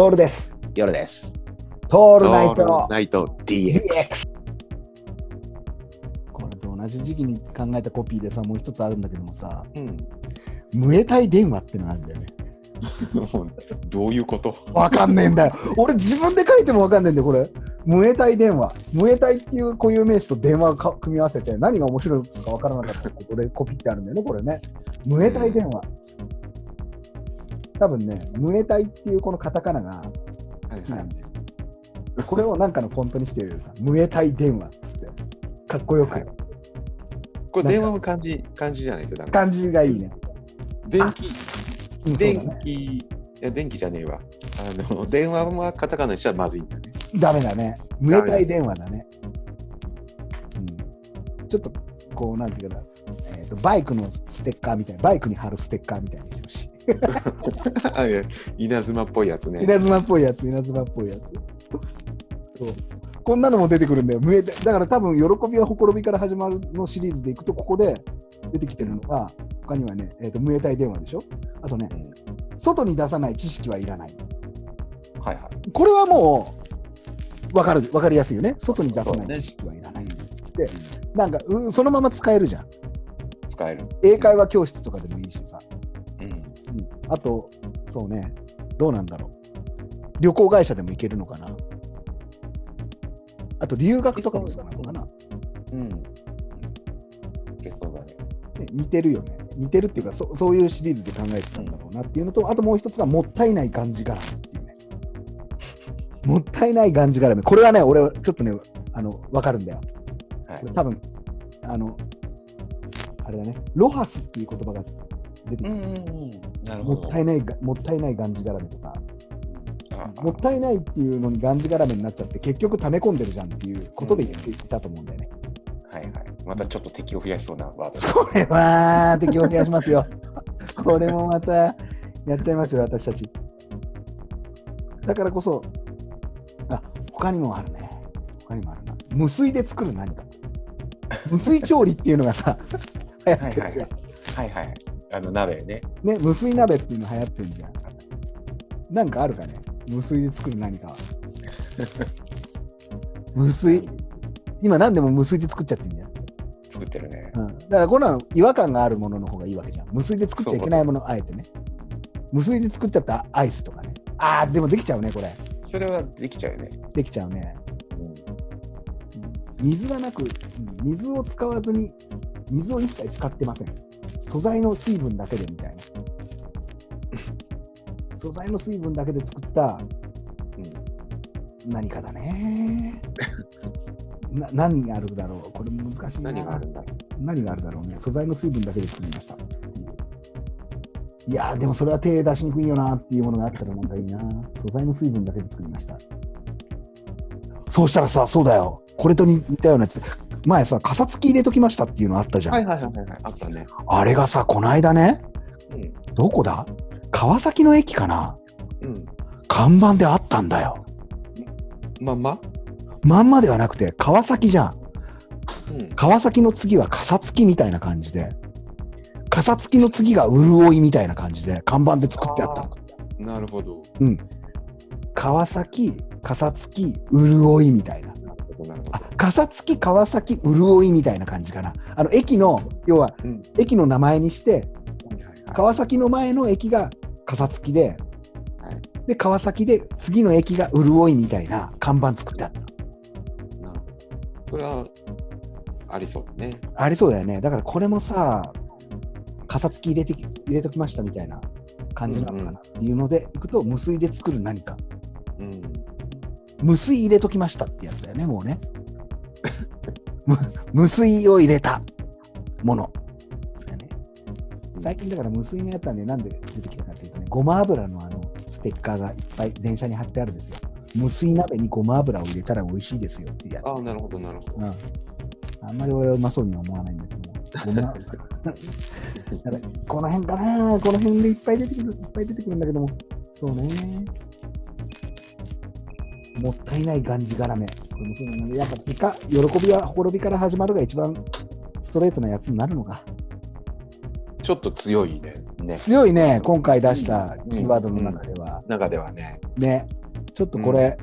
トールです。夜です。トールナイトナイト DX。これと同じ時期に考えたコピーでさ、もう一つあるんだけどもさ、うん。ムエタイ電話ってのがあるんだよね。どういうこと？わかんねえんだよ。俺自分で書いてもわかんねえんだよ、これ。ムエタイ電話。ムエタイっていう固有名詞と電話をか組み合わせて何が面白いのかわからなかったことでコピーってあるんだよね、これね。ムエタイ電話。多分ね、ムエタイっていうこのカタカナがはい好きなんだよ。これをなんかのフォントにしてるさ、ムエタイ電話っつって、かっこよく、はいこれ電話も漢字、漢字じゃないとダメ。感じがいいね。電気、電だね気、いや、電気じゃねえわ。あの、電話はカタカナにしたらまずいんだね。ダメだね。ムエタイ電話だね。うん、ちょっと、こう、なんていうかな、えーと、バイクのステッカーみたいな、バイクに貼るステッカーみたいにしてほしい。稲妻っぽいやつね。稲妻っぽいやつ、稲妻っぽいやつ。そうこんなのも出てくるんだよ。だから多分、喜びはほころびから始まるのシリーズでいくと、ここで出てきてるのが、他にはね、えーと、ムエタイ電話でしょあとね、うん外に出さない知識はいらない。はいはい。これはもう、わかる、わかりやすいよね。外に出さない知識はいらない。で、なんか、うんそのまま使えるじゃん。使える。英会話教室とかでもいいしあと、そうね、どうなんだろう。旅行会社でも行けるのかな。あと、留学とかもそうなのかな。うん。いけそうだね。ね似てるよね。似てるっていうかそ、そういうシリーズで考えてたんだろうなっていうのと、あともう一つが、もったいないがんじがらめっていうね。もったいないがんじがらめ。これはね、俺はちょっとね、あの、わかるんだよ。はい多分、あの、あれだね、ロハスっていう言葉が出てきて、うんうんうん。もったいないが、もったいないがんじがらめとか、あもったいないっていうのにがんじがらめになっちゃって、結局溜め込んでるじゃんっていうことで言っていたと思うんだよね。はいはい。またちょっと敵を増やしそうなワードだこれは適用お願いしますよ。これもまたやっちゃいますよ、私たち。だからこそ、あ他にもあるね。他にもあるな。無水で作る何か。無水調理っていうのがさ、流行ってるじゃん。はいはい。あの鍋ね。ね、無水鍋っていうの流行ってるじゃん。なんかあるかね？無水で作る何かは。無水？今何でも無水で作っちゃってんじゃん。作ってるね。うん。だからこんなの違和感があるものの方がいいわけじゃん。無水で作っちゃいけないもの、あえてね。無水で作っちゃったアイスとかね。ああ、でもできちゃうね、これ。それはできちゃうよね。できちゃうね。水がなく、うん水を使わずに、水を一切使ってません。素材の水分だけでみたいな。素材の水分だけで作った何かだね。な何があるだろうこれ難しいな。何があるんだろ何があるだろうね。素材の水分だけで作りました。いやー、でもそれは手出しにくいよなっていうものがあったらなんかいいな。素材の水分だけで作りました。そうしたらさ、そうだよ。これと似たようなやつ。前さ、傘付き入れときましたっていうのあったじゃん。はいはいはいはい。あったね。あれがさ、この間ね、うん。どこだ？川崎の駅かな？うん。看板であったんだよ。まんま？まんまではなくて、川崎じゃん。うん。川崎の次は傘付きみたいな感じで、傘付きの次が潤いみたいな感じで、看板で作ってあった。なるほど。うん。川崎、傘付き、潤いみたいな。なるほど、なあ、傘付き、川崎、潤いみたいな感じかな。あの、駅の、要は、ど。うん。駅の名前にして、はいはいはい川崎の前の駅が傘付きで、はいで、川崎で次の駅が潤いみたいな看板作ってあった。それはありそうだね。ありそうだよね。だからこれもさ、傘付き入れてき入れときましたみたいな感じなのかなっていうので、いくと無水で作る何か。うん。無水入れときましたってやつだよね、もうね。む 無水を入れたもの。ね最近だから無水のやつはね、なんで出てきたかっていうとね、ごま油のあのステッカーがいっぱい電車に貼ってあるんですよ。無水鍋にごま油を入れたら美味しいですよってやつ。ああ、なるほど、なるほど。うん、あんまり俺はうまそうには思わないんだけども、この辺かな、この辺でいっぱい出てくる、いっぱい出てくるんだけども、そうね。もったいないがんじがらめ。これもそうなんだね。やっぱピカ、喜びはほころびから始まるが一番ストレートなやつになるのか。ちょっと強いね。ね。強いね、今回出したキーワードの中では。中ではね。ね、ちょっとこれ、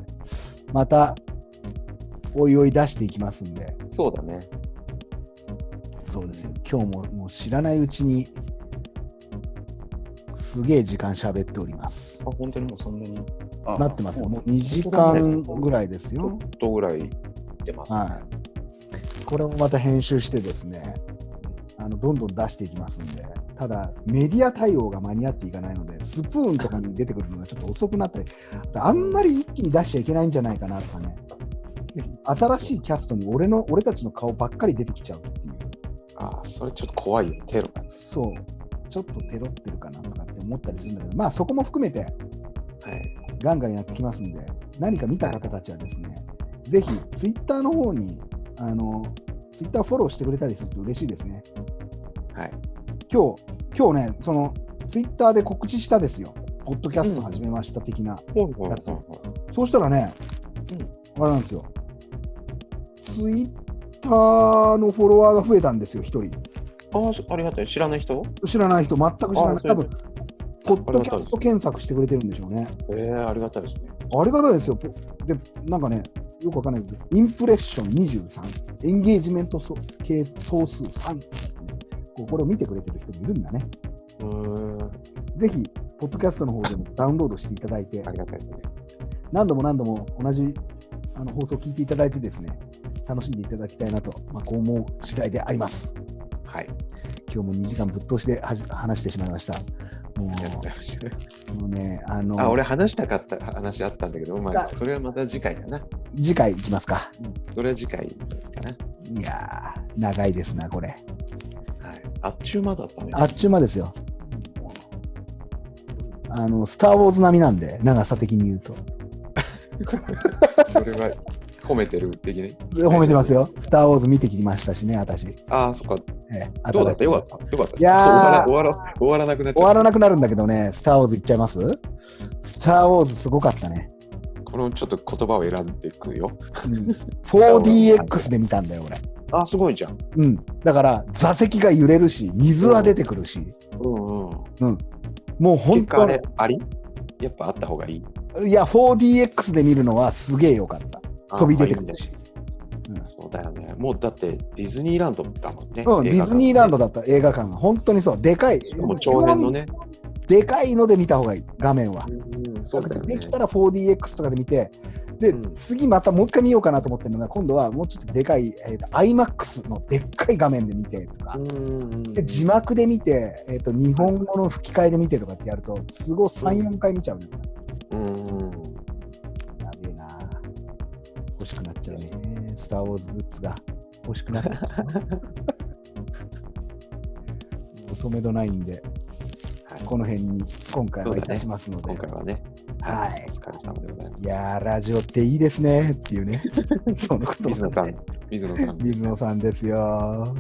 また、おいおい出していきますんで、そうだね。そうですよ、今日ももう知らないうちに、すげえ時間喋っております。あ、本当にもうそんなに？あなってますよ、もうう2時間ぐらいですよちょっ。とぐらい出ます、ね。はい。これもまた編集してですね、あのどんどん出していきますんで、ただ、メディア対応が間に合っていかないので、スプーンとかに出てくるのがちょっと遅くなったり、あんまり一気に出しちゃいけないんじゃないかなとかね、新しいキャストに俺の俺たちの顔ばっかり出てきちゃうっていう、あそれちょっと怖いよ、テロが。そう、ちょっとテロってるかなとかって思ったりするんだけど、まあそこも含めて、はい。ガンガンやってきますんで、何か見た方たちはですね、ぜひツイッターの方に、あの、ツイッターフォローしてくれたりすると嬉しいですね。はい。今日、今日ね、そのツイッターで告知したですよ。ポッドキャスト始めました的な。ほうほうやつそうしたらね、あれなんですよ。ツイッターのフォロワーが増えたんですよ、一人。ああ、ありがたい。知らない人？知らない人、全く知らない。多分、ポッドキャスト検索してくれてるんでしょうね。ええありがたいですね。ありがたいですよ。ポで、なんかね、よくわかんないけど、インプレッション23、エンゲージメント総系総数3、ね、これを見てくれてる人もいるんだね。ぜひ、ポッドキャストの方でもダウンロードしていただいてあ、りがたいですね。何度も何度も同じあの放送を聞いていただいてですね、楽しんでいただきたいなと、まあ、こう思う次第であります。はい。今日も2時間ぶっ通してはじ話してしまいました。もうもうね、あのあ、俺話したかった話あったんだけど、まああ、それはまた次回だな。次回行きますか。それは次回かな。いやー、長いですな、これ。はい。あっちゅう間だったね。あっちゅう間ですよ。あの、スター・ウォーズ並みなんで、長さ的に言うと。それは褒めてる的に？褒めてますよ。スター・ウォーズ見てきましたしね、私。ああ、そっか。ええどうだった？よかった？よかった。いやー終わら終わらなくなっ。終わらなくなるんだけどね、スター・ウォーズいっちゃいます？スター・ウォーズすごかったね。このちょっと言葉を選んでいくよ。うん、4DX で見たんだよ、俺。あ、すごいじゃん。うん。だから、座席が揺れるし、水は出てくるし、うんうん。うん。もう本当あれ、あり？やっぱあった方がいい？いや、4DX で見るのはすげえよかった。あ飛び出てくるし。そうだよね。もうだってディズニーランドだもんね。うん、ディズニーランドだ。だった映画館が本当にそう、でかい。もう長編のね。でかいので見た方がいい、画面は。うん、そうねで。きたら 4DX とかで見て、で、うん次またもう一回見ようかなと思ってるのが、今度はもうちょっとでかい、えーと IMAX のでっかい画面で見てとか、で字幕で見て、えーと、日本語の吹き替えで見てとかってやると、すごい3、4回見ちゃうね。うんスター・ウォーズグッズが欲しくなって。止めどないんで、はいこの辺に今回はいたしますので。今回はね。はいお疲れ様でございまいやー、ラジオっていいですねっていうね。そのことす。水野さん、水野さん。水野さんですよ。